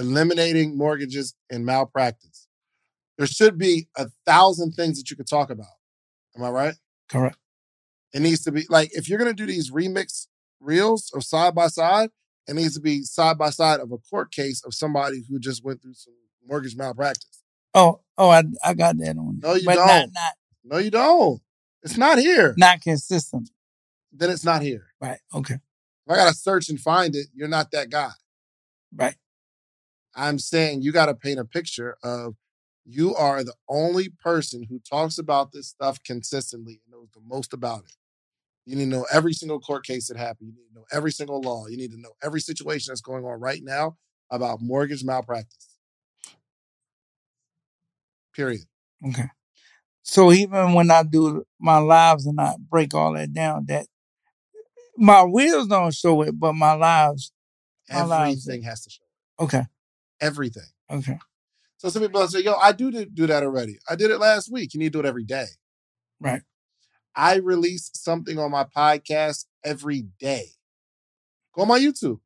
eliminating mortgages and malpractice. There should be a thousand things that you could talk about. Am I right? Correct. It needs to be like if you're gonna do these remix reels of side by side, it needs to be side by side of a court case of somebody who just went through some mortgage malpractice. Oh, oh, I, I got that on. No, you but don't. Not, not, No, you don't. It's not here. not consistent. Then it's not here. Right. Okay. If I gotta search and find it, you're not that guy. Right. I'm saying you gotta paint a picture of you are the only person who talks about this stuff consistently and knows the most about it. You need to know every single court case that happened. You need to know every single law. You need to know every situation that's going on right now about mortgage malpractice. Period. Okay. So even when I do my lives and I break all that down, that my wheels don't show it, but my lives. My lives. Everything has to show. Okay. Everything. Okay. So some people say, yo, I do do that already. I did it last week. You need to do it every day. Right. I release something on my podcast every day. Go on my YouTube.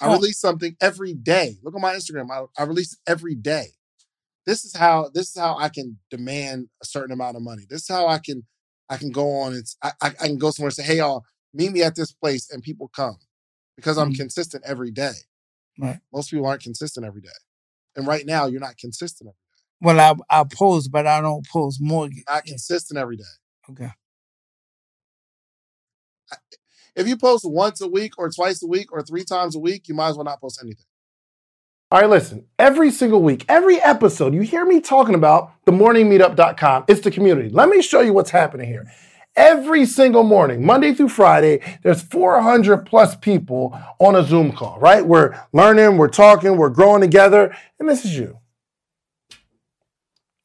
I Oh. release something every day. Look on my Instagram. I, I release it every day. This is how this is how I can demand a certain amount of money. This is how I can I can go on and I can go somewhere and say, hey y'all, meet me at this place and people come because I'm Mhm. consistent every day. Right. Most people aren't consistent every day. And right now you're not consistent every Well, I I post, but I don't post mortgage. Not Yeah. consistent every day. Okay. If you post once a week or twice a week or three times a week, you might as well not post anything. All right, listen, every single week, every episode, you hear me talking about the themorningmeetup.com. It's the community. Let me show you what's happening here. Every single morning, Monday through Friday, there's 400 plus people on a Zoom call, right? We're learning, we're talking, we're growing together, and this is you.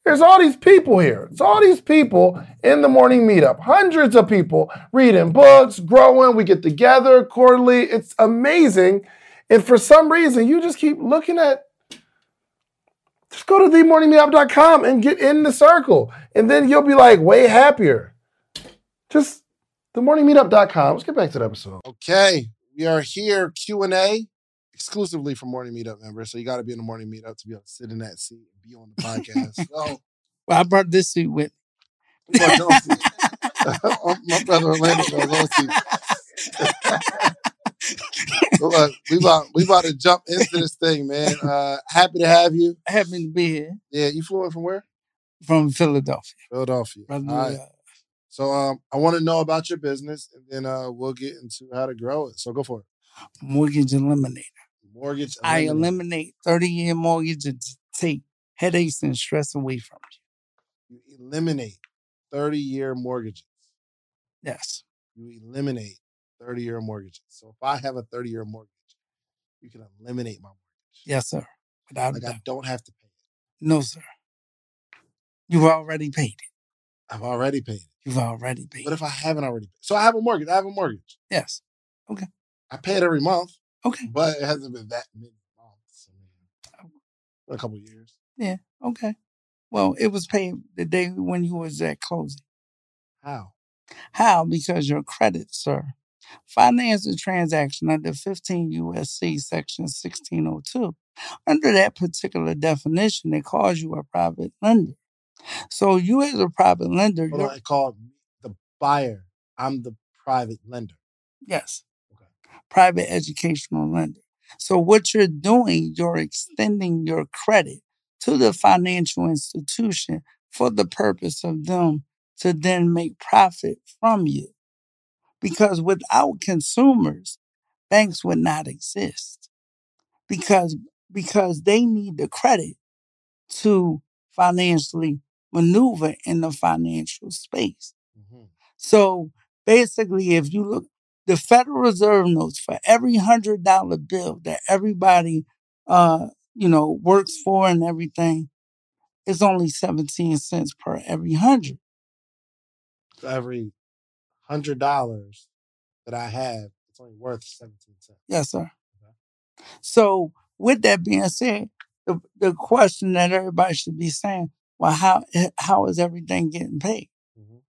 There's all these people here. It's all these people in the morning meetup. Hundreds of people reading books, growing. We get together quarterly. It's amazing. And for some reason, you just keep looking at, just go to themorningmeetup.com and get in the circle. And then you'll be like way happier. Just themorningmeetup.com. Let's get back to the episode. Okay, we are here Q and A exclusively for Morning Meetup members. So you got to be in the Morning Meetup to be able to sit in that seat and be on the podcast. so, Well, I brought this suit with. but don't see- my brother Orlando goes, "Don't see." Look, we about we about to jump into this thing, man. Uh, happy to have you. Happy to be here Yeah, you flew in from where? from Philadelphia. Philadelphia. All Brother, right. uh, So um, I want to know about your business, and then uh, we'll get into how to grow it. So go for it. Mortgage eliminator. Mortgage. I eliminate 30 year mortgages to take headaches and stress away from you. You eliminate thirty-year mortgages. Yes. You eliminate thirty-year mortgages. So if I have a thirty-year mortgage, you can eliminate my mortgage. Yes, sir. Without Like I don't have to pay it. No, sir. You've already paid it. I've already paid. You've already paid What if I haven't already paid? So I have a mortgage. I have a mortgage. Yes. Okay. I pay it every month, Okay. but it hasn't been that many months. I mean, oh. a couple of years. Yeah. Okay. Well, it was paid the day when you was at closing. How? How? Because your credit, sir. Finance transaction under 15 USC section 1602. Under that particular definition, it calls you a private lender. So you as a private lender, Hold you're, on, it called the buyer. I'm the private lender. yes, Okay. private educational lender. So what you're doing, you're extending your credit to the financial institution for the purpose of them to then make profit from you. Because without consumers, banks would not exist. Because because they need the credit to financially maneuver in the financial space. Mhm. So basically, if you look, the Federal Reserve notes for every hundred dollar bill that everybody, uh, you know, works for and everything, is only seventeen cents per every hundred. So every hundred dollars that I have, it's only worth seventeen cents. Yes, sir. Okay. So with that being said, the the question that everybody should be saying, well, how how is everything getting paid? Mhm.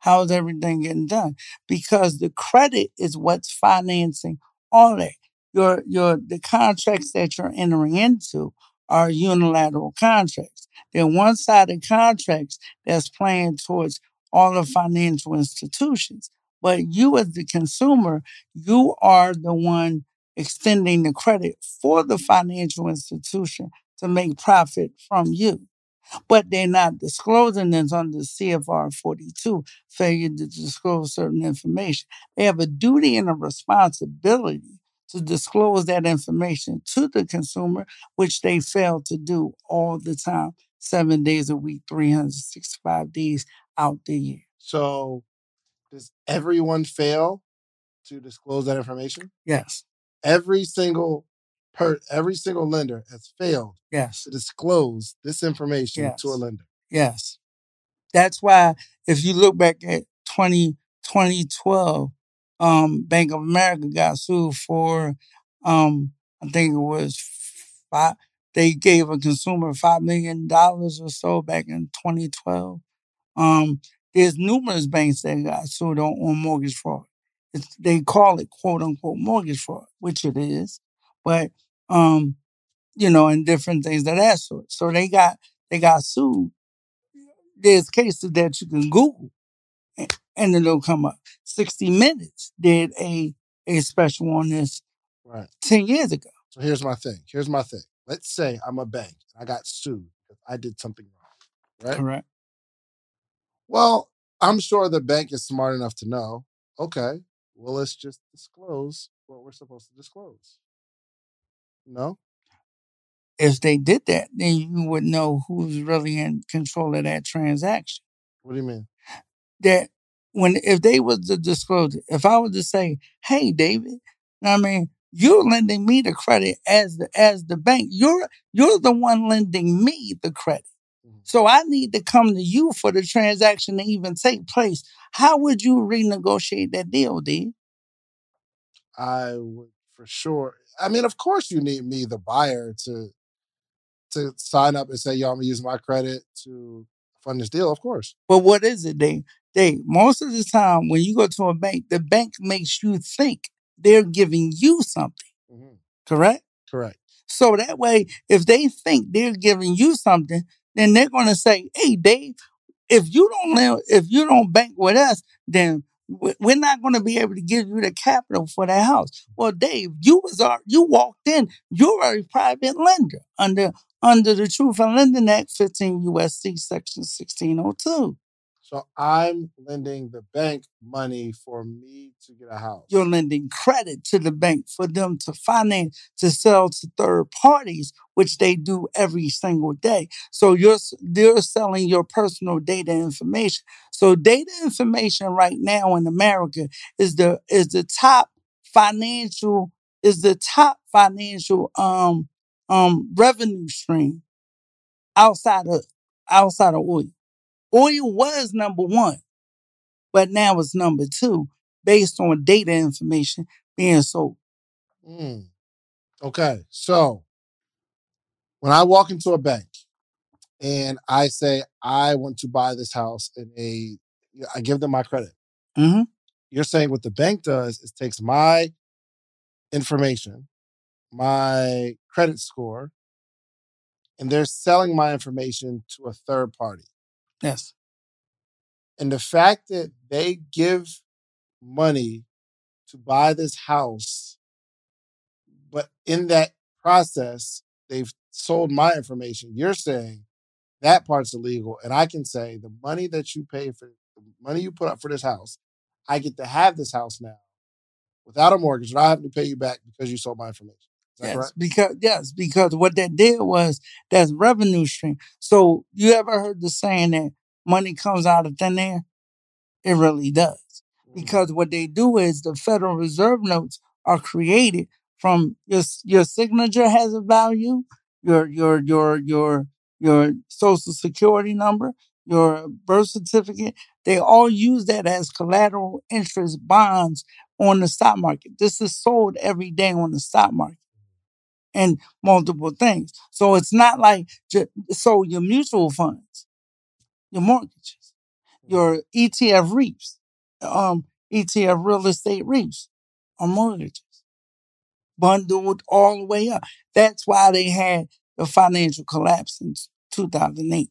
How is everything getting done? Because the credit is what's financing all that. your your the contracts that you're entering into are unilateral contracts. They're one-sided contracts that's playing towards all the financial institutions. But you as the consumer, you are the one extending the credit for the financial institution to make profit from you. But they're not disclosing this under CFR 42, failure to disclose certain information. They have a duty and a responsibility to disclose that information to the consumer, which they fail to do all the time, seven days a week, 365 days out the year. So, does everyone fail to disclose that information? Yes. Every single per every single lender has failed Yes. to disclose this information Yes. to a lender. Yes. That's why if you look back at 20, 2012, um, Bank of America got sued for, um, I think it was five, they gave a consumer $5 million or so back in 2012. Um, there's numerous banks that got sued on, on mortgage fraud. It's, they call it quote unquote mortgage fraud, which it is, but, um, you know, and different things of that sort. So they got, they got sued there's cases that you can Google a- and it'll come up. 60 Minutes did a a special on this Right. 10 years ago. So here's my thing. Here's my thing. Let's say I'm a bank. I got sued because I did something wrong. Right. Correct. Well, I'm sure the bank is smart enough to know. Okay. Well, let's just disclose what we're supposed to disclose. No. If they did that, then you would know who's really in control of that transaction. What do you mean? That when if they was to disclose it, if I was to say, hey David, I mean, you're lending me the credit as the as the bank. You're you're the one lending me the credit. Mhm. So I need to come to you for the transaction to even take place. How would you renegotiate that deal, D? I would for sure. I mean, of course, you need me, the buyer, to to sign up and say, "Yo, I'm gonna use my credit to fund this deal." Of course. But what is it, Dave? Dave, most of the time when you go to a bank, the bank makes you think they're giving you something, Mhm. correct? Correct. So that way, if they think they're giving you something, then they're going to say, "Hey, Dave, if you don't live, if you don't bank with us, then we're not going to be able to give you the capital for that house." Well, Dave, you was our, you walked in, you're a private lender under under the Truth in Lending Act, 15 USC Section 1602. So I'm lending the bank money for me to get a house. You're lending credit to the bank for them to finance to sell to third parties, which they do every single day. So you're they're selling your personal data information. So data information right now in America is the is the top financial is the top financial um um revenue stream outside of outside of oil. Oil was number one, but now it's number two based on data information being sold. Mm. Okay, so when I walk into a bank and I say I want to buy this house in a, I give them my credit. Mhm. You're saying what the bank does is takes my information, my credit score, and they're selling my information to a third party. Yes. And the fact that they give money to buy this house, but in that process, they've sold my information. You're saying that part's illegal. And I can say the money that you pay for, the money you put up for this house, I get to have this house now without a mortgage, and I have to pay you back because you sold my information. Yes, because yes, because what that did was that's revenue stream. So you ever heard the saying that money comes out of thin air? It really does. Mm. Because what they do is the Federal Reserve notes are created from your your signature has a value, your your your your your social security number, your birth certificate. They all use that as collateral interest bonds on the stock market. This is sold every day on the stock market and multiple things. So it's not like so your mutual funds, your mortgages, your ETF REITs, um, ETF real estate REITs are mortgages. bundled all the way up. That's why they had the financial collapse in 2008.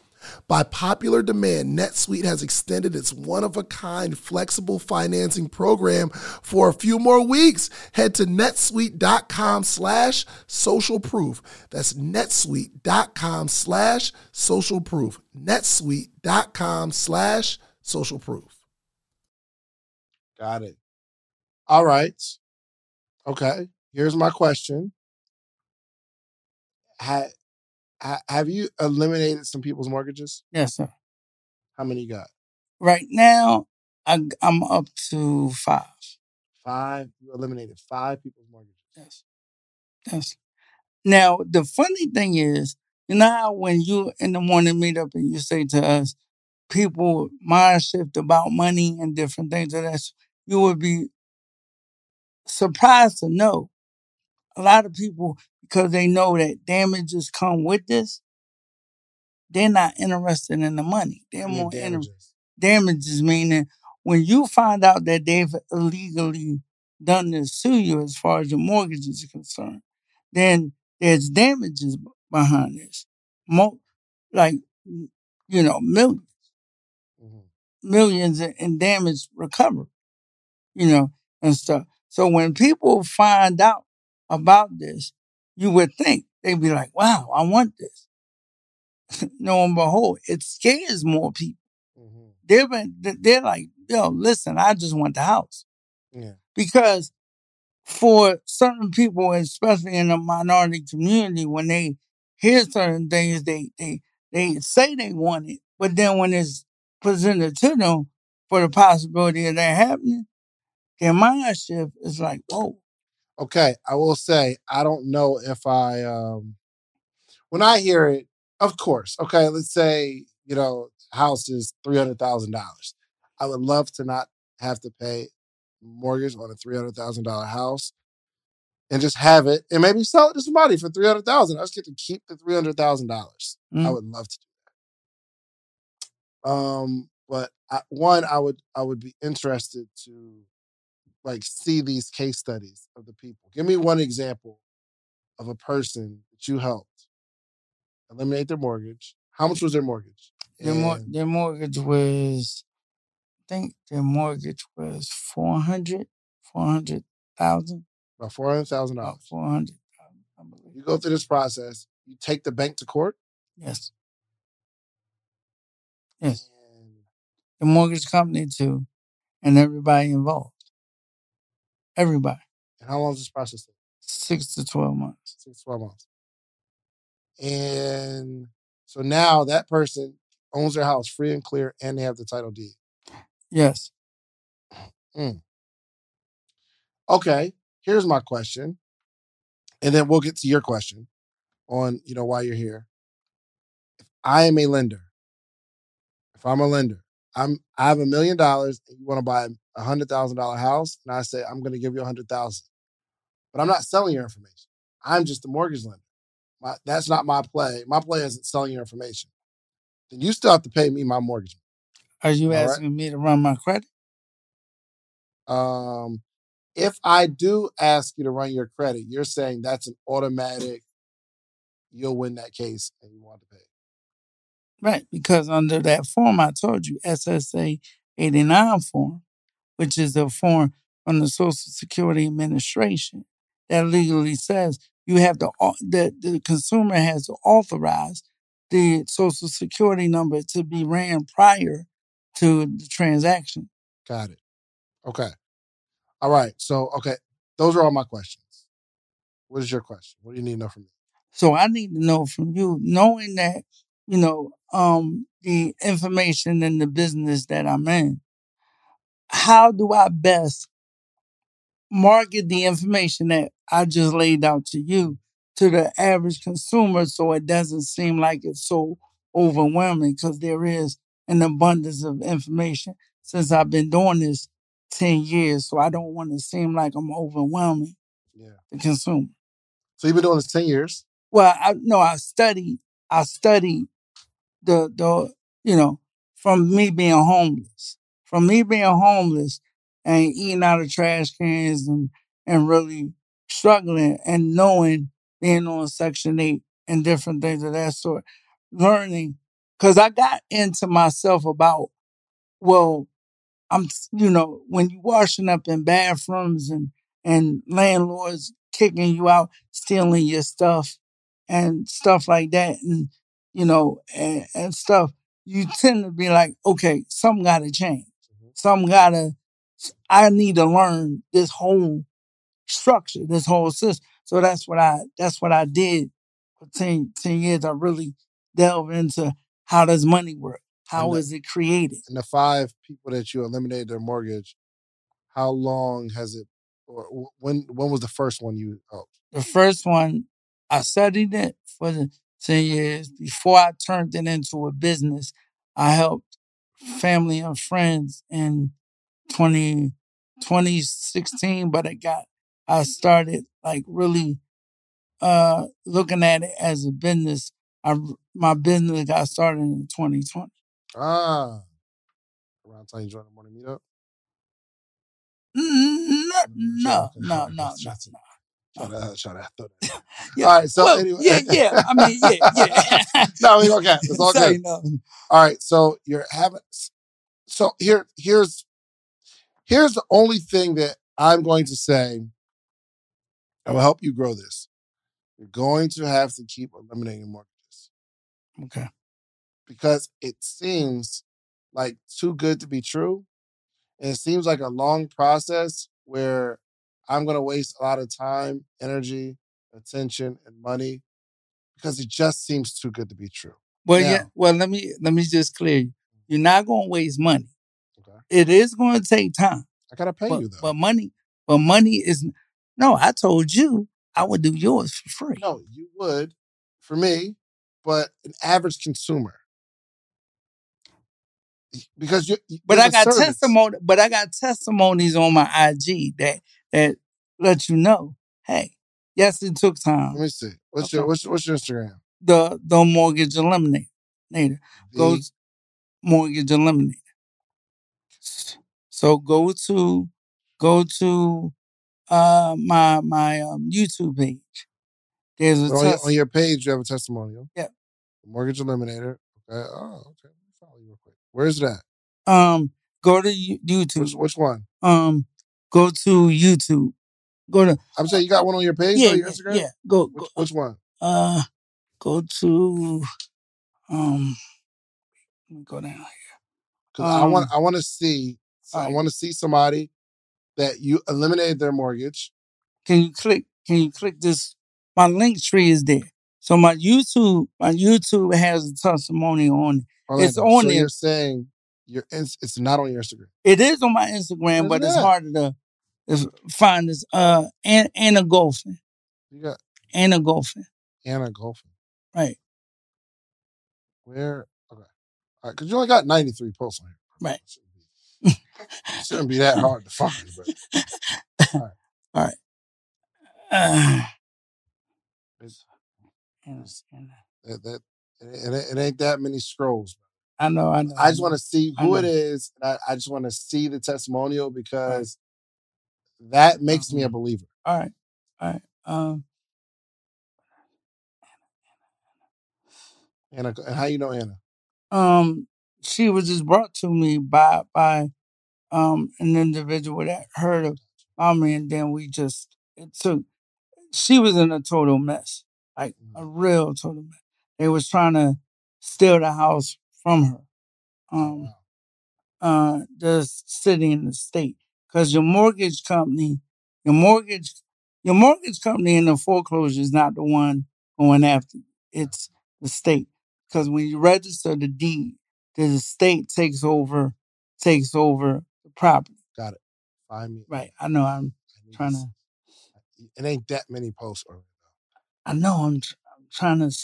By popular demand, NetSuite has extended its one of a kind flexible financing program for a few more weeks. Head to netsuite.com slash social proof. That's netsuite.com slash social proof. netsuite.com slash social proof. Got it. All right. Okay. Here's my question. Ha- ha- have you eliminated some people's mortgages? Yes, sir. How many you got? Right now, I, I'm up to five. Five. You eliminated five people's mortgages. Yes. Yes. Now, the funny thing is, you know how when you in the morning meet up and you say to us, people mind shift about money and different things of that, you would be surprised to know a lot of people, because they know that damages come with this, they're not interested in the money. They're more interested damages? damages meaning when you find out that they've illegally done this to you as far as your mortgage is concerned, then there's damages behind this. Mo- like, you know, millions, Mhm. millions in in damage recovery, you know, and stuff. So when people find out about this, you would think they'd be like, wow, I want this. no and behold, it scares more people. Mhm. They're, they're like, yo, listen, I just want the house. Yeah. because for certain people, especially in the minority community, when they hear certain things, they they they say they want it, but then when it's presented to them for the possibility of that happening, their mind shift is like, whoa, Okay. I will say I don't know if I um when I hear it, of course. Okay. Let's say you know house is three hundred thousand dollars. I would love to not have to pay mortgage on a three hundred thousand dollar house and just have it and maybe sell it to somebody for three hundred thousand. I just get to keep the three hundred thousand dollars. I Mm. would love to do that. Um, but I, one, I would I would be interested to like see these case studies of the people. Give me one example of a person that you helped eliminate their mortgage. How much was their mortgage? their, mor- their mortgage was, I think their mortgage was 400, 400,000, about four hundred thousand about dollars. 400,000, I believe. You go through this process. You take the bank to court. Yes, yes. And The mortgage company too, and everybody involved. Everybody. and how long does this process take? Six to 12 months. Six, to 12 months. And so now that person owns their house free and clear, and they have the title deed. Yes. Hmm. Okay, here's my question, and then we'll get to your question on you know why you're here. If I am a lender, if I'm a lender, I'm I have a million dollars and you want to buy a hundred thousand dollar house, and I say I'm going to give you a hundred thousand, but I'm not selling your information. I'm just a mortgage lender. My, that's not my play. My play isn't selling your information. then you still have to pay me my mortgage. Are you All right. asking me to run my credit? Um, if I do ask you to run your credit, you're saying that's an automatic. You'll win that case, and you want to pay. Right, because under that form I told you, SSA 89 form, which is a form from the Social Security Administration that legally says you have to, that the consumer has to authorize the Social Security number to be ran prior to the transaction. Got it. Okay. All right. So, okay, those are all my questions. What is your question? What do you need to know from me? So I need to know from you, knowing that, you know, um, the information in the business that I'm in, how do I best market the information that I just laid out to you to the average consumer so it doesn't seem like it's so overwhelming because there is an abundance of information since I've been doing this 10 years. So I don't want to seem like I'm overwhelming Yeah. the consumer. So you've been doing this ten years. Well, I no, I studied. I studied the the you know from me being homeless, from me being homeless and eating out of trash cans and and really struggling and knowing being on Section Eight and different things of that sort, learning because I got into myself about well, I'm you know when you washing up in bathrooms and and landlords kicking you out, stealing your stuff and stuff like that, and you know, and, and stuff, you tend to be like, okay, something got to change. Mm-hmm. Something got to. I need to learn this whole structure, this whole system. So that's what I. That's what I did for 10, 10 years. I really delved into how does money work? How the- is it created? And the five people that you eliminated their mortgage, how long has it, or when when was the first one you helped? The first one, I studied it for the 10 years. Before I turned it into a business, I helped family and friends in 20, 2016, but it got, I started like really uh, looking at it as a business. I, my business got started in 2020. Ah, around time you joined the morning meetup. No, no, no, no, just- no. Just- Try to try to throw that. Yeah, All right. So well, anyway, yeah, yeah. I mean, yeah, yeah. no, we okay. It's all Sorry, good. no. All right. So you're having. So here, here's, here's the only thing that I'm going to say. that will help you grow this. You're going to have to keep eliminating mortgages Okay. because it seems like too good to be true. And it seems like a long process where I'm going to waste a lot of time, energy, attention, and money because it just seems too good to be true. Well, Now- yeah. Well, let me let me just clear you. You're not going to waste money. Okay. It is going to take time, I got to pay but, you though. but money, but money is no. I told you I would do yours for free. No, you would for me, but an average consumer. Because you, but I got service. testimony. But I got testimonies on my IG that that let you know. Hey, yes, it took time. Let me see. What's your Okay. what's, what's your Instagram? The the mortgage eliminator. The- goes mortgage eliminator. So go to go to uh my my um, YouTube page. There's a on, your, test- on your page, you have a testimonial. Yeah. Mortgage Eliminator. Okay. Oh, okay. Follow you real quick. Where's that? um go to YouTube. Which, which one? Um go to YouTube. Go to I'm saying you got one on your page yeah, or your Instagram? yeah. Go, Which, go which one? uh go to um let me go down here. Because I want Um, I want to see I want to see somebody that you eliminated their mortgage. Can you click can you click this my link tree is there. So my YouTube my YouTube has a testimony on it. It's on so there. You're saying your it's not on your Instagram. It is on my Instagram, Where's but it it's harder to to find this. Uh, Anna, Anna Golfing, You got Anna Golfing, Anna Golfing. right? Where? Okay. All right. Because you only got 93 posts on here. Right. It shouldn't shouldn't be that hard to find. But Uh, it's, Anna. that, that it, it ain't that many scrolls. I know, I know. I just want to see who it is. And I, I just want to see the testimonial because that makes me a believer. All right, all right. Um, Anna, and how you know Anna? um, she was just brought to me by by um an individual that heard about me, and then we just it took. She was in a total mess, like a real total mess. They was trying to steal the house from her. Um, uh, the city and the state, because your mortgage company, your mortgage, your mortgage company in the foreclosure is not the one going after you. It's the state. Because when you register the deed, the state takes over, takes over the property. Got it. Find me. Right. I know. I'm I trying to. It ain't that many posts. I know. I'm, tr- I'm trying to.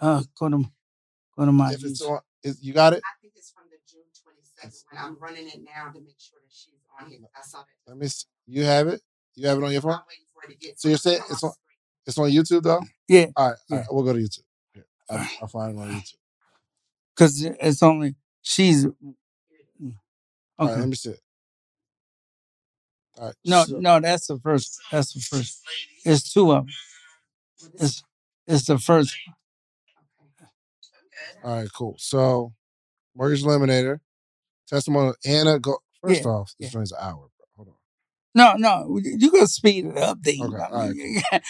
Uh, go to go to my. If it's on, is, you got it? I think it's from the June twenty-second when I'm running it now to make sure that she's on here. I saw that. Let me. See. You have it. You have it on your phone. I'm waiting for it to get. So you're saying it's on- It's on YouTube though. Yeah, All right. Yeah. right. We'll go to YouTube. Here, I'll, I'll find it on YouTube. because it's only she's. Here it is. Mm, all right. Okay. Let me see it. All right. No, so- no, that's the first. That's the first. It's two of them. It's it's the first. All right, cool. So, Mortgage Eliminator, testimonial. Anna, go. First Yeah, off, this yeah. one's an hour, bro. Hold on. No, no, you gonna speed it up, Dave. Okay, I all right, mean, you,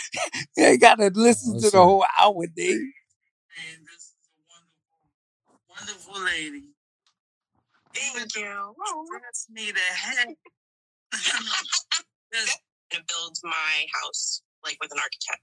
you gotta listen let's to see. the whole hour, Dave. And this is a wonderful, wonderful lady. Thank you. That's me the heck. Just- To build my house like with an architect.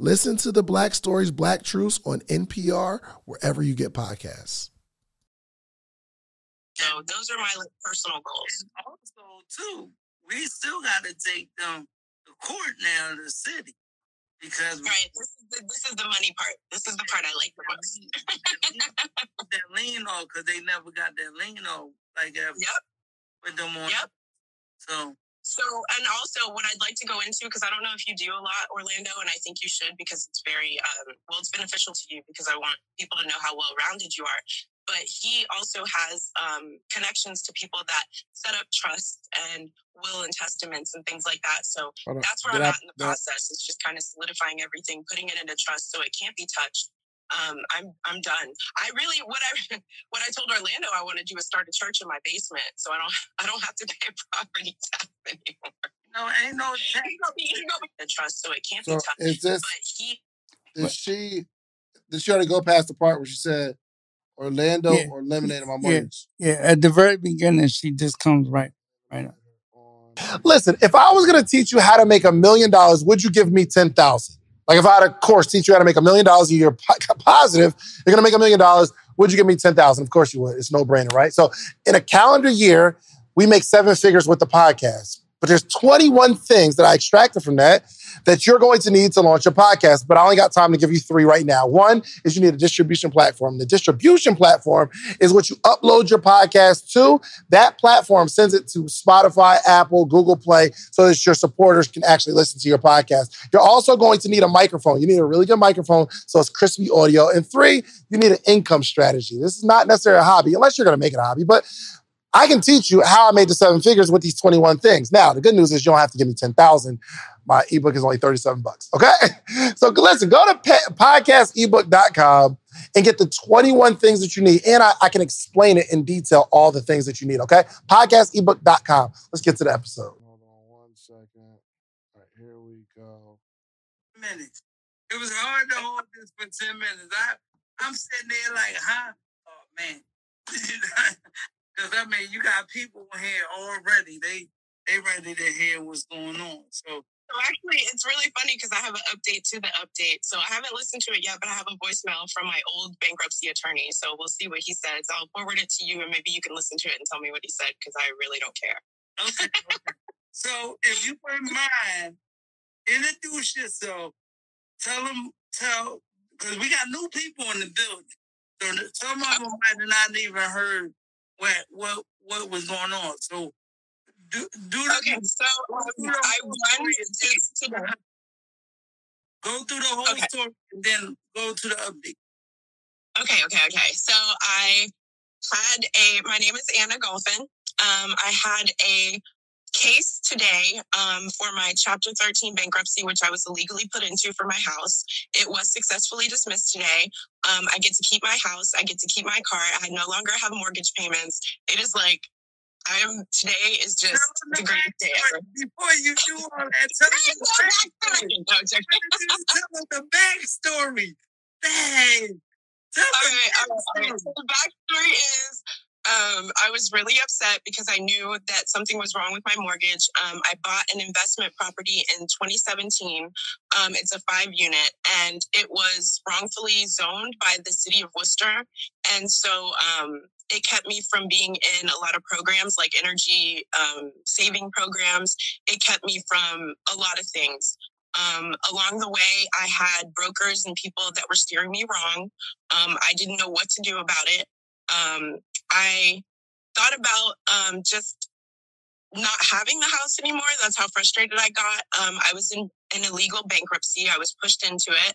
Listen to the Black Stories, Black Truths on NPR, wherever you get podcasts. So those are my personal goals. And also, too, we still got to take them to court now in the city because Right. This is the, this is the money part. This is the part I like the most. that lien off because they never got that lien off like that Yep. with them on. Yep. So So, and also what I'd like to go into, because I don't know if you do a lot, Orlando, and I think you should because it's very, um, well, it's beneficial to you because I want people to know how well rounded you are. But he also has um, connections to people that set up trust and will and testaments and things like that. So that's where Did I'm I- at in the process. It's just kind of solidifying everything, putting it into trust so it can't be touched. Um, I'm I'm done. I really what I what I told Orlando I want to do is start a church in my basement, so I don't I don't have to pay property tax anymore. no, ain't no He gonna be, he gonna be the trust, so it can't So be touched. is this? But he Did she? Did she already go past the part where she said Orlando Yeah. or eliminated my Yeah. mortgage? yeah, at the very beginning, she just comes right, right up. Listen, if I was going to teach you how to make a million dollars, would you give me 10,000? Like if I had a course teach you how to make a million dollars a year positive, you're going to make a million dollars, would you give me 10,000? Of course you would. It's no brainer, right? So in a calendar year, we make seven figures with the podcast. But there's 21 things that I extracted from that that you're going to need to launch a podcast. But I only got time to give you three right now. One is you need a distribution platform. The distribution platform is what you upload your podcast to. That platform sends it to Spotify, Apple, Google Play, so that your supporters can actually listen to your podcast. You're also going to need a microphone. You need a really good microphone so it's crispy audio. And three, you need an income strategy. This is not necessarily a hobby, unless you're going to make it a hobby, but I can teach you how I made the seven figures with these 21 things. Now, the good news is you don't have to give me 10,000. My ebook is only 37 bucks. Okay. So listen, go to podcastebook.com and get the 21 things that you need. And I, I can explain it in detail, all the things that you need. Okay. Podcastebook.com. Let's get to the episode. Hold on one second. All right, here we go. Minutes. It was hard to hold this for 10 minutes. I, I'm sitting there like, huh? Oh, man. Because I mean, you got people here already. They they ready to hear what's going on. So. So actually, it's really funny because I have an update to the update. So I haven't listened to it yet, but I have a voicemail from my old bankruptcy attorney. So we'll see what he says. I'll forward it to you, and maybe you can listen to it and tell me what he said because I really don't care. Okay. okay. so if you wouldn't mind, introduce yourself. Tell them, tell, because we got new people in the building. So some of them might have not even heard what what what was going on. So do do the, okay. So um, I wanted to, to go through the whole okay. story and then go to the update. Okay, okay, okay. So I had a. My name is Anna Golfin. Um, I had a case today um, for my Chapter 13 bankruptcy, which I was illegally put into for my house. It was successfully dismissed today. Um, I get to keep my house. I get to keep my car. I no longer have mortgage payments. It is like I am today is just the greatest day ever. Before you do all that, tell us the backstory. tell us the backstory. Dang. Tell all right, all right. So the backstory is um, I was really upset because I knew that something was wrong with my mortgage. Um, I bought an investment property in 2017. Um, it's a five unit and it was wrongfully zoned by the city of Worcester. And so um, it kept me from being in a lot of programs like energy um, saving programs. It kept me from a lot of things. Um, along the way, I had brokers and people that were steering me wrong. Um, I didn't know what to do about it. Um, I thought about um, just not having the house anymore. That's how frustrated I got. Um, I was in an illegal bankruptcy. I was pushed into it.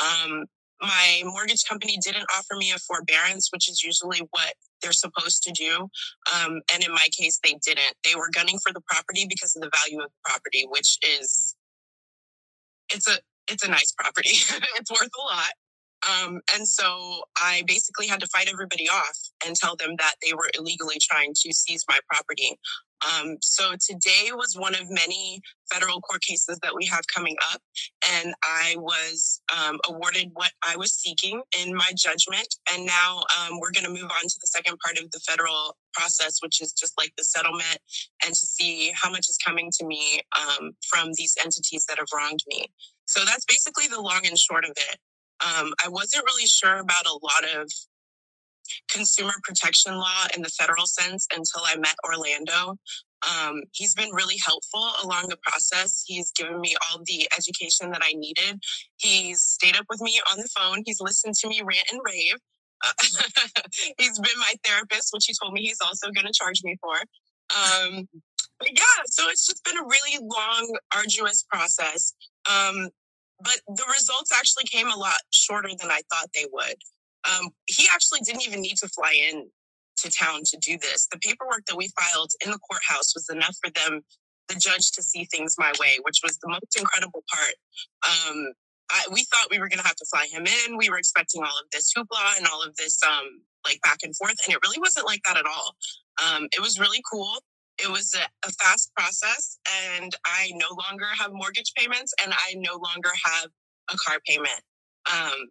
Um, my mortgage company didn't offer me a forbearance, which is usually what they're supposed to do. Um, and in my case, they didn't. They were gunning for the property because of the value of the property, which is it's a it's a nice property. it's worth a lot. Um, and so I basically had to fight everybody off and tell them that they were illegally trying to seize my property. Um, so today was one of many federal court cases that we have coming up, and I was um, awarded what I was seeking in my judgment. And now um, we're going to move on to the second part of the federal process, which is just like the settlement and to see how much is coming to me um, from these entities that have wronged me. So that's basically the long and short of it. Um, I wasn't really sure about a lot of consumer protection law in the federal sense until I met Orlando. Um, he's been really helpful along the process. He's given me all the education that I needed. He's stayed up with me on the phone. He's listened to me rant and rave. Uh, he's been my therapist, which he told me he's also going to charge me for. Um, yeah, so it's just been a really long, arduous process. Um, but the results actually came a lot shorter than I thought they would. Um, he actually didn't even need to fly in to town to do this. The paperwork that we filed in the courthouse was enough for them, the judge, to see things my way, which was the most incredible part. Um, I, we thought we were going to have to fly him in. We were expecting all of this hoopla and all of this um, like back and forth, and it really wasn't like that at all. Um, it was really cool. It was a, a fast process, and I no longer have mortgage payments, and I no longer have a car payment. Um,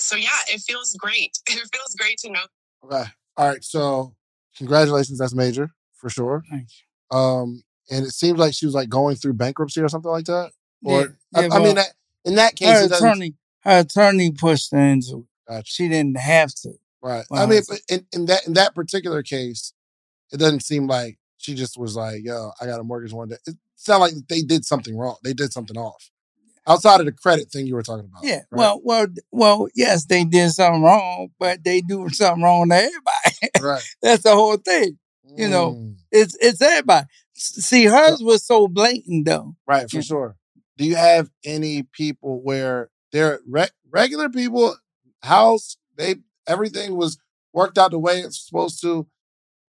so yeah, it feels great. It feels great to know. Okay. All right. So congratulations. That's major for sure. Thank you. Um, and it seems like she was like going through bankruptcy or something like that. Or yeah, yeah, I, well, I, mean, that, in that case, her attorney, her attorney pushed her into it. Gotcha. She didn't have to. Right. I mean, in, in that in that particular case, it doesn't seem like she just was like, "Yo, I got a mortgage one day." It sounded like they did something wrong. They did something off outside of the credit thing you were talking about. Yeah. right? Well, well, well. Yes, they did something wrong, but they do something wrong to everybody. right. That's the whole thing. You know, Mm, It's it's everybody. See, hers was so blatant though. right for Yeah. sure. Do you have any people where they're re- regular people, house, they everything was worked out the way it's supposed to,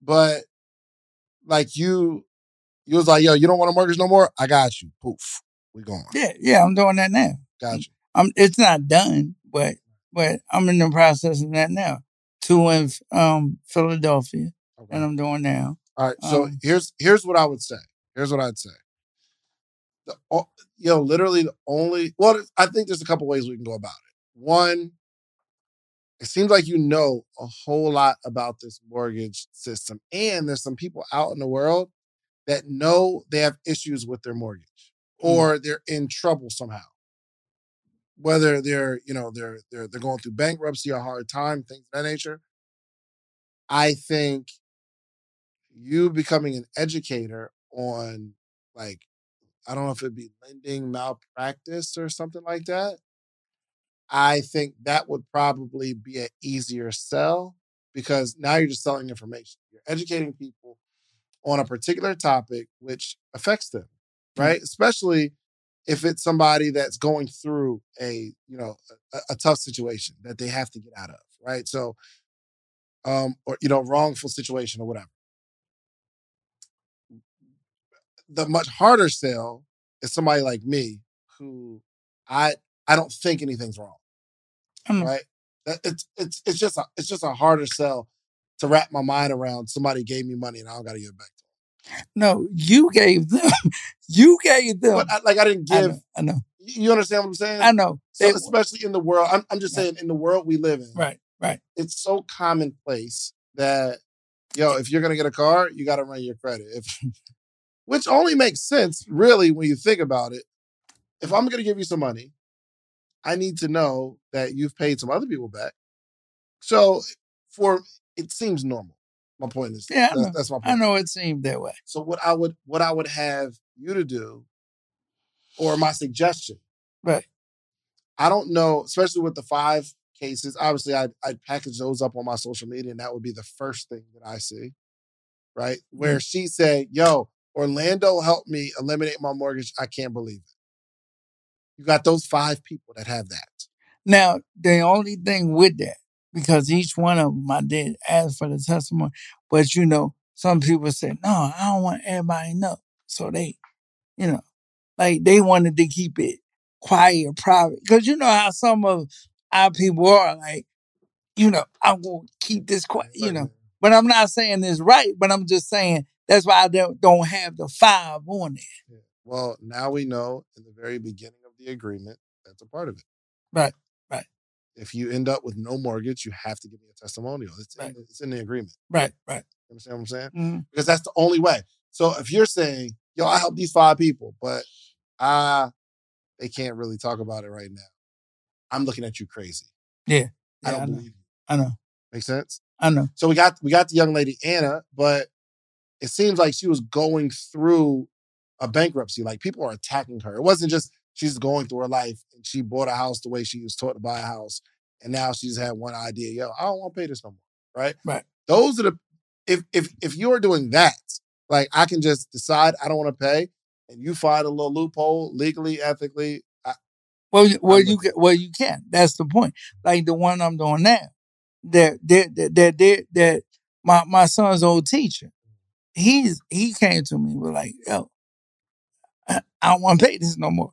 but like you, you was like, "Yo, you don't want a mortgage no more? I got you. Poof, we going. Yeah, yeah. I'm doing that now. Got you. I'm. It's not done, but but I'm in the process of that now. Two in um Philadelphia, Okay. and I'm doing now. All right. So Um, here's here's what I would say. Here's what I'd say. The, o- yo, literally the only well, I think there's a couple ways we can go about it. One, it seems like you know a whole lot about this mortgage system, and there's some people out in the world that know they have issues with their mortgage mm. or they're in trouble somehow. Whether they're, you know, they're they're they're going through bankruptcy a hard time, things of that nature. I think you becoming an educator on like I don't know if it'd be lending malpractice or something like that. I think that would probably be an easier sell because now you're just selling information. You're educating people on a particular topic which affects them, right? Especially if it's somebody that's going through a, you know, a, a tough situation that they have to get out of, right? So um or you know, wrongful situation or whatever. the much harder sell is somebody like me who I I don't think anything's wrong, I know. right? It's it's it's just a it's just a harder sell to wrap my mind around. Somebody gave me money and I don't got to give it back. No, you gave them. You gave them. But I, like I didn't I give. know. I know. You understand what I'm saying? I know. So They- especially in the world, I'm I'm just Right. saying in the world we live in, right. Right. it's so commonplace that yo, if you're gonna get a car, you got to run your credit. If which only makes sense, really, when you think about it. If I'm gonna give you some money, I need to know that you've paid some other people back. So for it seems normal. My point is Yeah, that's, that's my point. I know it seemed that way. So what I would what I would have you to do, or my suggestion, Right. I don't know, especially with the five cases. Obviously, I'd, I'd package those up on my social media, and that would be the first thing that I see. Right. Mm-hmm. Where she said, Yo, Orlando helped me eliminate my mortgage. I can't believe it. You got those five people that have that. Now, the only thing with that, because each one of them I did ask for the testimony, but you know, some people said, no, I don't want everybody to know. So they, you know, like they wanted to keep it quiet, private. Because you know how some of our people are like, you know, I'm going to keep this quiet, you know. But I'm not saying this right, but I'm just saying that's why I don't, don't have the five on there. Well, now we know in the very beginning the agreement that's a part of it. Right, right. If you end up with no mortgage, you have to give me a testimonial. It's, Right. in, it's in the agreement. Right, right. You understand what I'm saying? Mhm. Because that's the only way. So if you're saying, yo, I helped these five people, but uh they can't really talk about it right now. I'm looking at you crazy. I Yeah, I don't I believe you. I know. Make sense? I know. So we got we got the young lady Anna, but it seems like she was going through a bankruptcy. Like people are attacking her. It wasn't just she's going through her life and she bought a house the way she was taught to buy a house, and now she's had one idea. Yo, I don't want to pay this no more. Right? Right. Those are the if if if you're doing that, like I can just decide I don't want to pay, and you find a little loophole legally, ethically. I, Well, you- well, I'm you can, well, you can. That's the point. Like the one I'm doing now, that that that that that, my my son's old teacher, he's he came to me with like, yo, I, I don't want to pay this no more.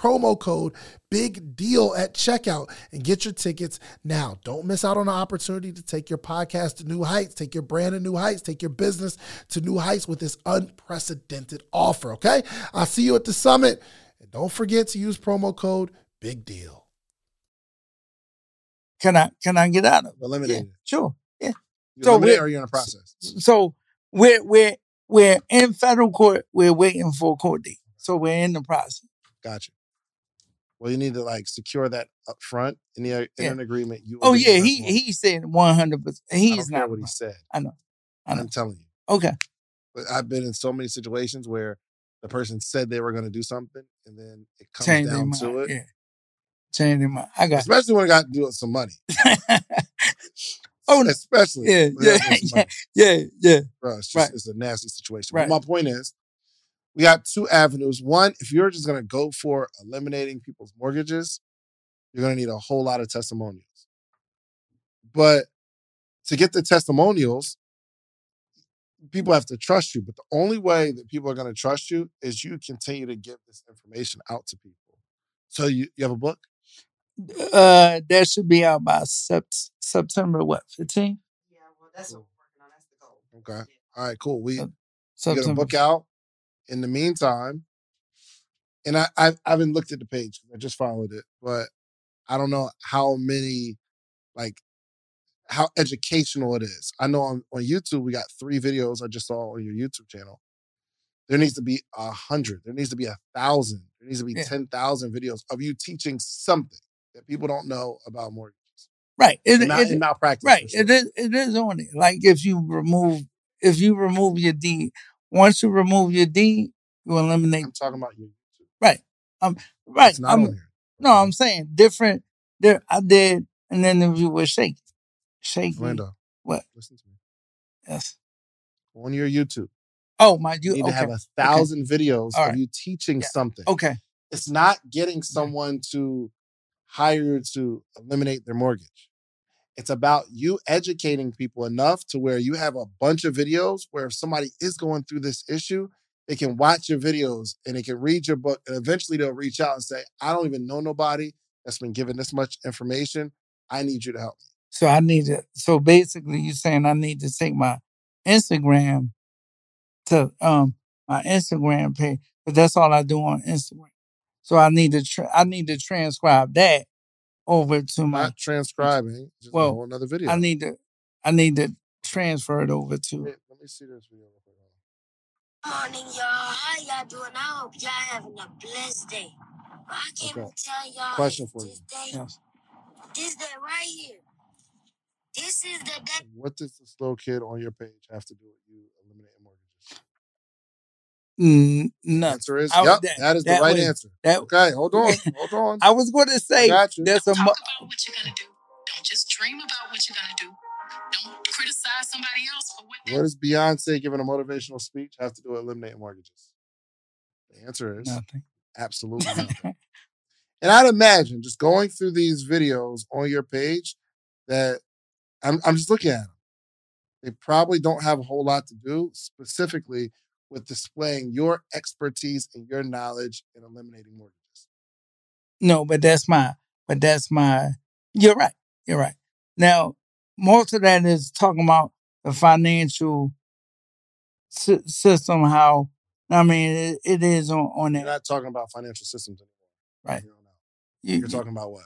promo code big deal at checkout and get your tickets now. Don't miss out on the opportunity to take your podcast to new heights, take your brand to new heights, take your business to new heights with this unprecedented offer, okay? I'll see you at the summit. And don't forget to use promo code big deal. Can I can I get out of it? Eliminated. Yeah, sure. Yeah. You So eliminate we- or you're in a process. So we're we're we're in federal court. We're waiting for a court date. So we're in the process. Gotcha. Well, you need to like secure that up front in the in Yeah. an agreement. You Oh will be the yeah, he one. he said one hundred percent. He's care what he said. I know. I know. I'm telling you. Okay. But I've been in so many situations where the person said they were going to do something, and then it comes Change down mind. to it. Yeah. Change their mind. I got. Especially when it got to do with some money. oh. Especially Yeah, when it got to yeah, do with some yeah, yeah, yeah. Bro, it's just Right. it's a nasty situation. Right. But my point is, we got two avenues. One, if you're just gonna go for eliminating people's mortgages, you're gonna need a whole lot of testimonials. But to get the testimonials, people have to trust you. But the only way that people are gonna trust you is you continue to give this information out to people. So you, you have a book? Uh, that should be out by sept- September what fifteen? Yeah, well, that's what we're working on. That's the goal. Okay. All right, cool. We Uh, you get a book out. In the meantime, and I, I I haven't looked at the page. I just followed it, but I don't know how many, like, how educational it is. I know on, on YouTube we got three videos I just saw on your YouTube channel. There needs to be a hundred. There needs to be a thousand. There needs to be Yeah. ten thousand videos of you teaching something that people don't know about mortgages Right. It, mal- it- malpractice. right. sure. It is. It is on it. Like if you remove, if you remove your deed, once you remove your deed, you eliminate. I'm talking about your YouTube. Right. Um. Right. It's not I'm, on here. no, I'm saying different. There, I did an interview with Shaky. Shaky. Orlando. What? Listen to me. Yes. On your YouTube. Oh my. You You need okay? to have a thousand videos All of you teaching Yeah. something. okay. It's not getting someone to hire to eliminate their mortgage. It's about you educating people enough to where you have a bunch of videos where if somebody is going through this issue, they can watch your videos and they can read your book. And eventually they'll reach out and say, I don't even know nobody that's been given this much information. I need you to help me. So I need to. So basically, you're saying I need to take my Instagram to um my Instagram page, but that's all I do on Instagram. So I need to tra- I need to transcribe that over to my. Not transcribing, just Well, another video. I need to I need to transfer it over to. Wait, let me see this video. real. Morning, y'all. How y'all doing? I hope y'all having a blessed day. I came Okay. to tell y'all Question for this day, Yes. this day right here. This is the day. What does this little kid on your page have to do with you eliminating mortgages? Mm, The answer is, I- yep, that- that is the right was- answer. That Okay, hold on, hold on. I was going to say got there's a Talk mo- about what you're gonna do. Don't just dream about what you're gonna do. Don't criticize somebody else for what they What does Beyonce giving a motivational speech have to do with eliminating mortgages? The answer is nothing. absolutely nothing. And I'd imagine just going through these videos on your page that I'm, I'm just looking at them. They probably don't have a whole lot to do specifically with displaying your expertise and your knowledge in eliminating mortgages. No, but that's my, but that's my, you're right. You're right. Now, most of that is talking about the financial sy- system, how, I mean, it, it is on, on that. You're not talking about financial systems anymore. Right. You don't know. You, You're talking about what?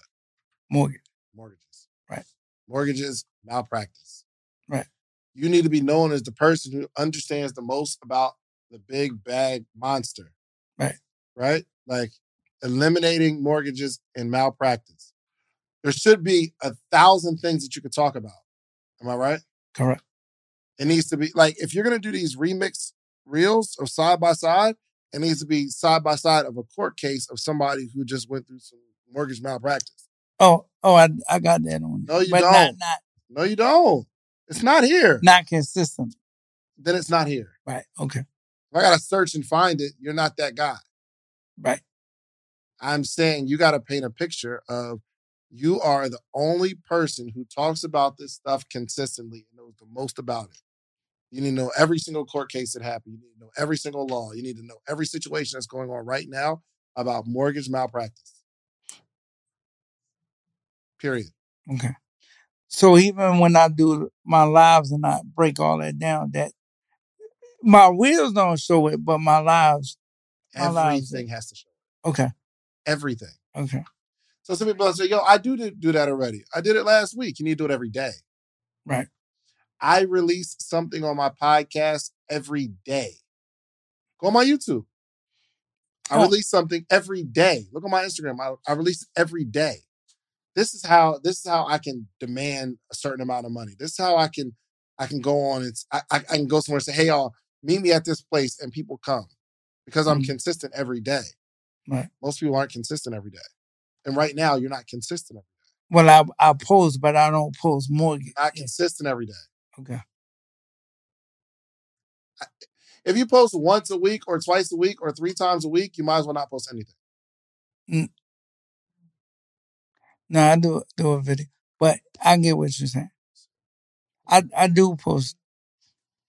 mortgage. Mortgages. Right. Mortgages, malpractice. Right. You need to be known as the person who understands the most about the big bag monster. Right. Right? Like eliminating mortgages and malpractice. There should be a thousand things that you could talk about. Am I right? Correct. It needs to be like if you're gonna do these remix reels of side by side, it needs to be side by side of a court case of somebody who just went through some mortgage malpractice. Oh, oh, I, I got that on. No, you but not, don't. not, No, you don't. It's not here. not consistent. Then it's not here. Right. Okay. If I gotta search and find it, you're not that guy. Right. I'm saying you gotta paint a picture of you are the only person who talks about this stuff consistently and knows the most about it. You need to know every single court case that happened. You need to know every single law. You need to know every situation that's going on right now about mortgage malpractice. Period. Okay. So even when I do my lives and I break all that down, that my wheels don't show it, but my lives. My lives. Everything has to show. Okay. Everything. Okay. So some people say, yo, I do do that already. I did it last week. You need to do it every day. Right. I release something on my podcast every day. Go on my YouTube. I Oh. release something every day. Look on my Instagram. I, I release it every day. This is how this is how I can demand a certain amount of money. This is how I can I can go on and I can go somewhere and say, hey y'all, meet me at this place and people come because I'm Mhm. consistent every day. Right. Most people aren't consistent every day. And right now you're not consistent every Well, I I post, but I don't post mortgage. not consistent every day. Okay. If you post once a week or twice a week or three times a week, you might as well not post anything. No, I do do a video, but I get what you're saying. I I do post.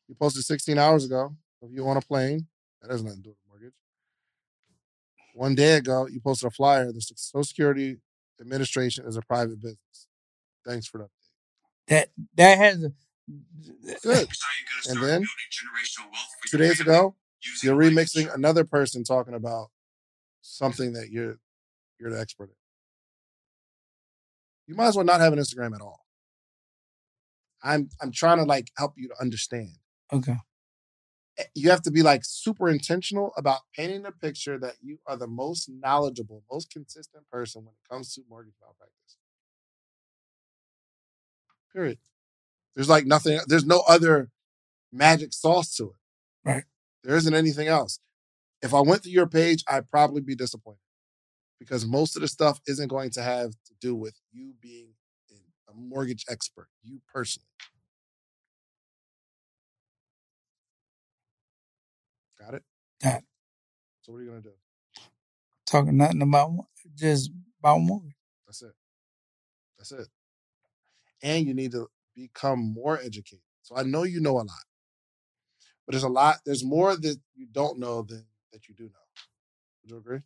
You posted 16 hours ago of you on a plane. That has nothing to do with mortgage. One day ago, you posted a flyer. The Social Security Administration is a private business. Thanks for that. That that has a, Good. And then two days ago, you're remixing another person talking about something that you're you're the expert in. You might as well not have an Instagram at all. I'm I'm trying to like help you to understand. Okay. Eh, You have to be like super intentional about painting the picture that you are the most knowledgeable, most consistent person when it comes to mortgage malpractice. Period. There's like nothing, there's no other magic sauce to it. Right. There isn't anything else. If I went to your page, I'd probably be disappointed because most of the stuff isn't going to have to do with you being a mortgage expert, you personally. Got it? Got it. So what are you gonna do? Talking nothing about just about mortgage. That's it. That's it. And you need to become more educated. So I know you know a lot, but there's a lot. There's more that you don't know than that you do know. Would you agree?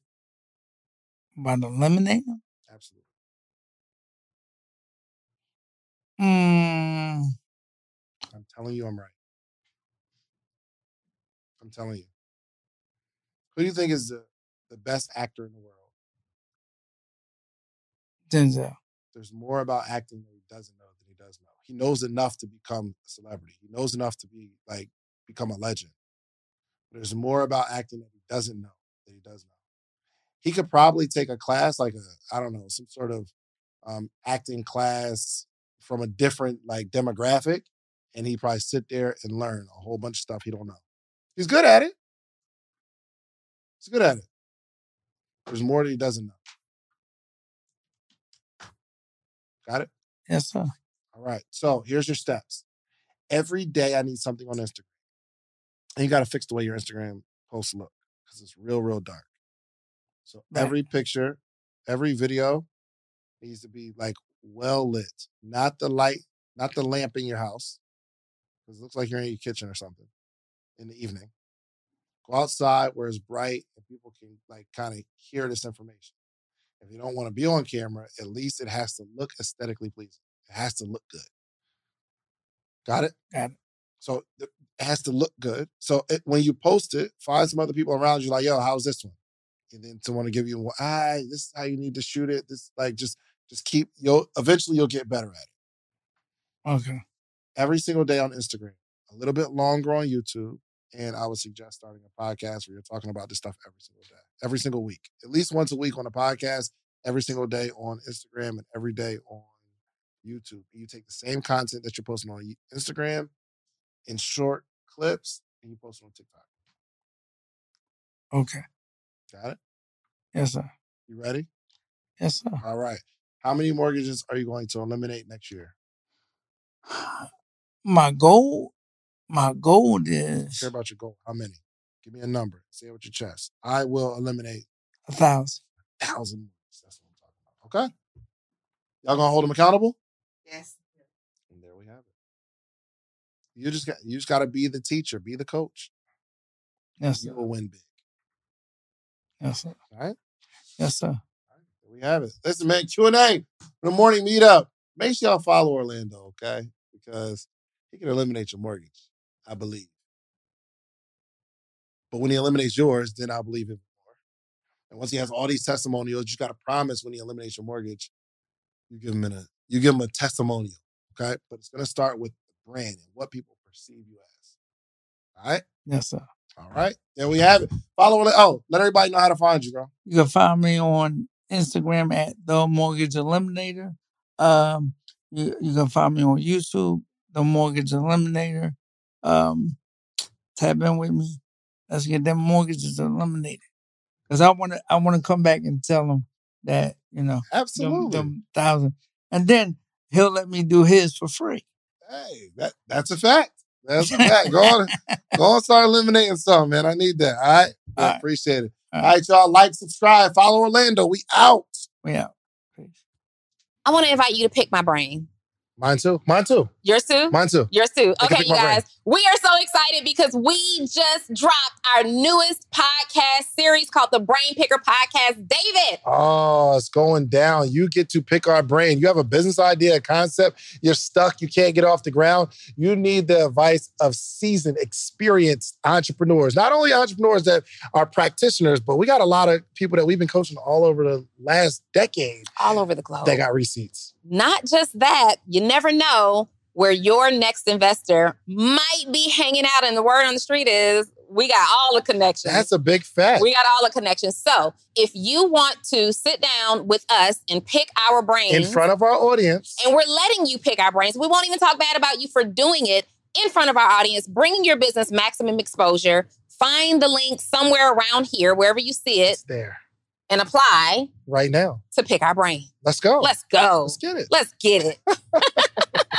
About eliminating them? Absolutely. Mm, I'm telling you, I'm right. I'm telling you. Who do you think is the, the best actor in the world? Denzel. There's more about acting that he doesn't know than he does know. He knows enough to become a celebrity. He knows enough to be like become a legend. There's more about acting that he doesn't know than he does know. He could probably take a class like a I don't know some sort of um, acting class from a different like demographic, and he probably sit there and learn a whole bunch of stuff he don't know. He's good at it. He's good at it. There's more that he doesn't know. Got it? Yes, sir. All right. So here's your steps. Every day I need something on Instagram. And you got to fix the way your Instagram posts look because it's real, real dark. So Right. every picture, every video needs to be like well lit, not the light, not the lamp in your house. Because it looks like you're in your kitchen or something in the evening. Go outside where it's bright and people can like kind of hear this information. If you don't want to be on camera, at least it has to look aesthetically pleasing. It has to look good. Got it? Got it. So it has to look good. So it, when you post it, find some other people around you like, yo, how's this one? And then someone to give you, well, ah, this is how you need to shoot it. This like just just keep you'll eventually you'll get better at it. Okay. Every single day on Instagram, a little bit longer on YouTube. And I would suggest starting a podcast where you're talking about this stuff every single day, every single week, at least once a week on a podcast, every single day on Instagram, and every day on YouTube. You take the same content that you're posting on Instagram in short clips and you post it on TikTok. Okay. Got it? Yes, sir. You ready? Yes, sir. All right. How many mortgages are you going to eliminate next year? My goal, my goal is. Care about your goal. How many? Give me a number. Say it with your chest. I will eliminate a thousand. a thousand. That's what I'm talking about. Okay. Y'all gonna hold them accountable? Yes. And there we have it. You just got you just gotta be the teacher, be the coach. Yes, You sir. will win big. Yes, sir. All right. Yes, sir. There we have it. Listen, man, Q&A for the morning meetup. Make sure y'all follow Orlando, okay? Because he can eliminate your mortgage, I believe. But when he eliminates yours, then I believe him more. And once he has all these testimonials, you got to promise when he eliminates your mortgage, you give him in a you give him a testimonial, okay? But it's gonna start with the brand and what people perceive you as. All right, Yes, sir. all right. There we have it. Follow. Oh, let everybody know how to find you, bro. You can find me on Instagram at the Mortgage Eliminator. Um, you, you can find me on YouTube, the Mortgage Eliminator. Um, tap in with me. Let's get them mortgages eliminated. Cause I want to, I want to come back and tell them that you know them, Absolutely. them thousand, and then he'll let me do his for free. Hey, that that's a fact. That's a fact. Go on, go on, start eliminating some, man. I need that. All right, All right. appreciate it. All All right, y'all. Like, subscribe, follow Orlando. We out. Yeah. I want to invite you to pick my brain. Mine too. Mine too. Yours too? Mine too. Yours too. Okay, you my brain. guys. We are so excited because we just dropped our newest podcast series called the Brain Picker Podcast. David, Oh, it's going down. You get to pick our brain. You have a business idea, a concept, you're stuck, you can't get off the ground. You need the advice of seasoned, experienced entrepreneurs. Not only entrepreneurs that are practitioners, but we got a lot of people that we've been coaching all over the last decade all over the globe. that got receipts. Not just that, you never know where your next investor might be hanging out. And the word on the street is we got all the connections. That's a big fact. we got all the connections. So if you want to sit down with us and pick our brains In front of our audience. and we're letting you pick our brains. We won't even talk bad about you for doing it in front of our audience, bringing your business maximum exposure. Find the link somewhere around here, wherever you see it, It's there and apply right now. to pick our brain. Let's go. Let's go. Let's get it. Let's get it.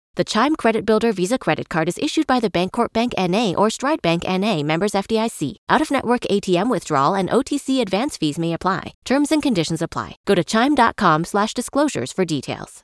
The Chime Credit Builder Visa Credit Card is issued by the Bancorp Bank NA or Stride Bank NA members FDIC. Out of network ATM withdrawal and OTC advance fees may apply. Terms and conditions apply. Go to chime.com slash disclosures for details.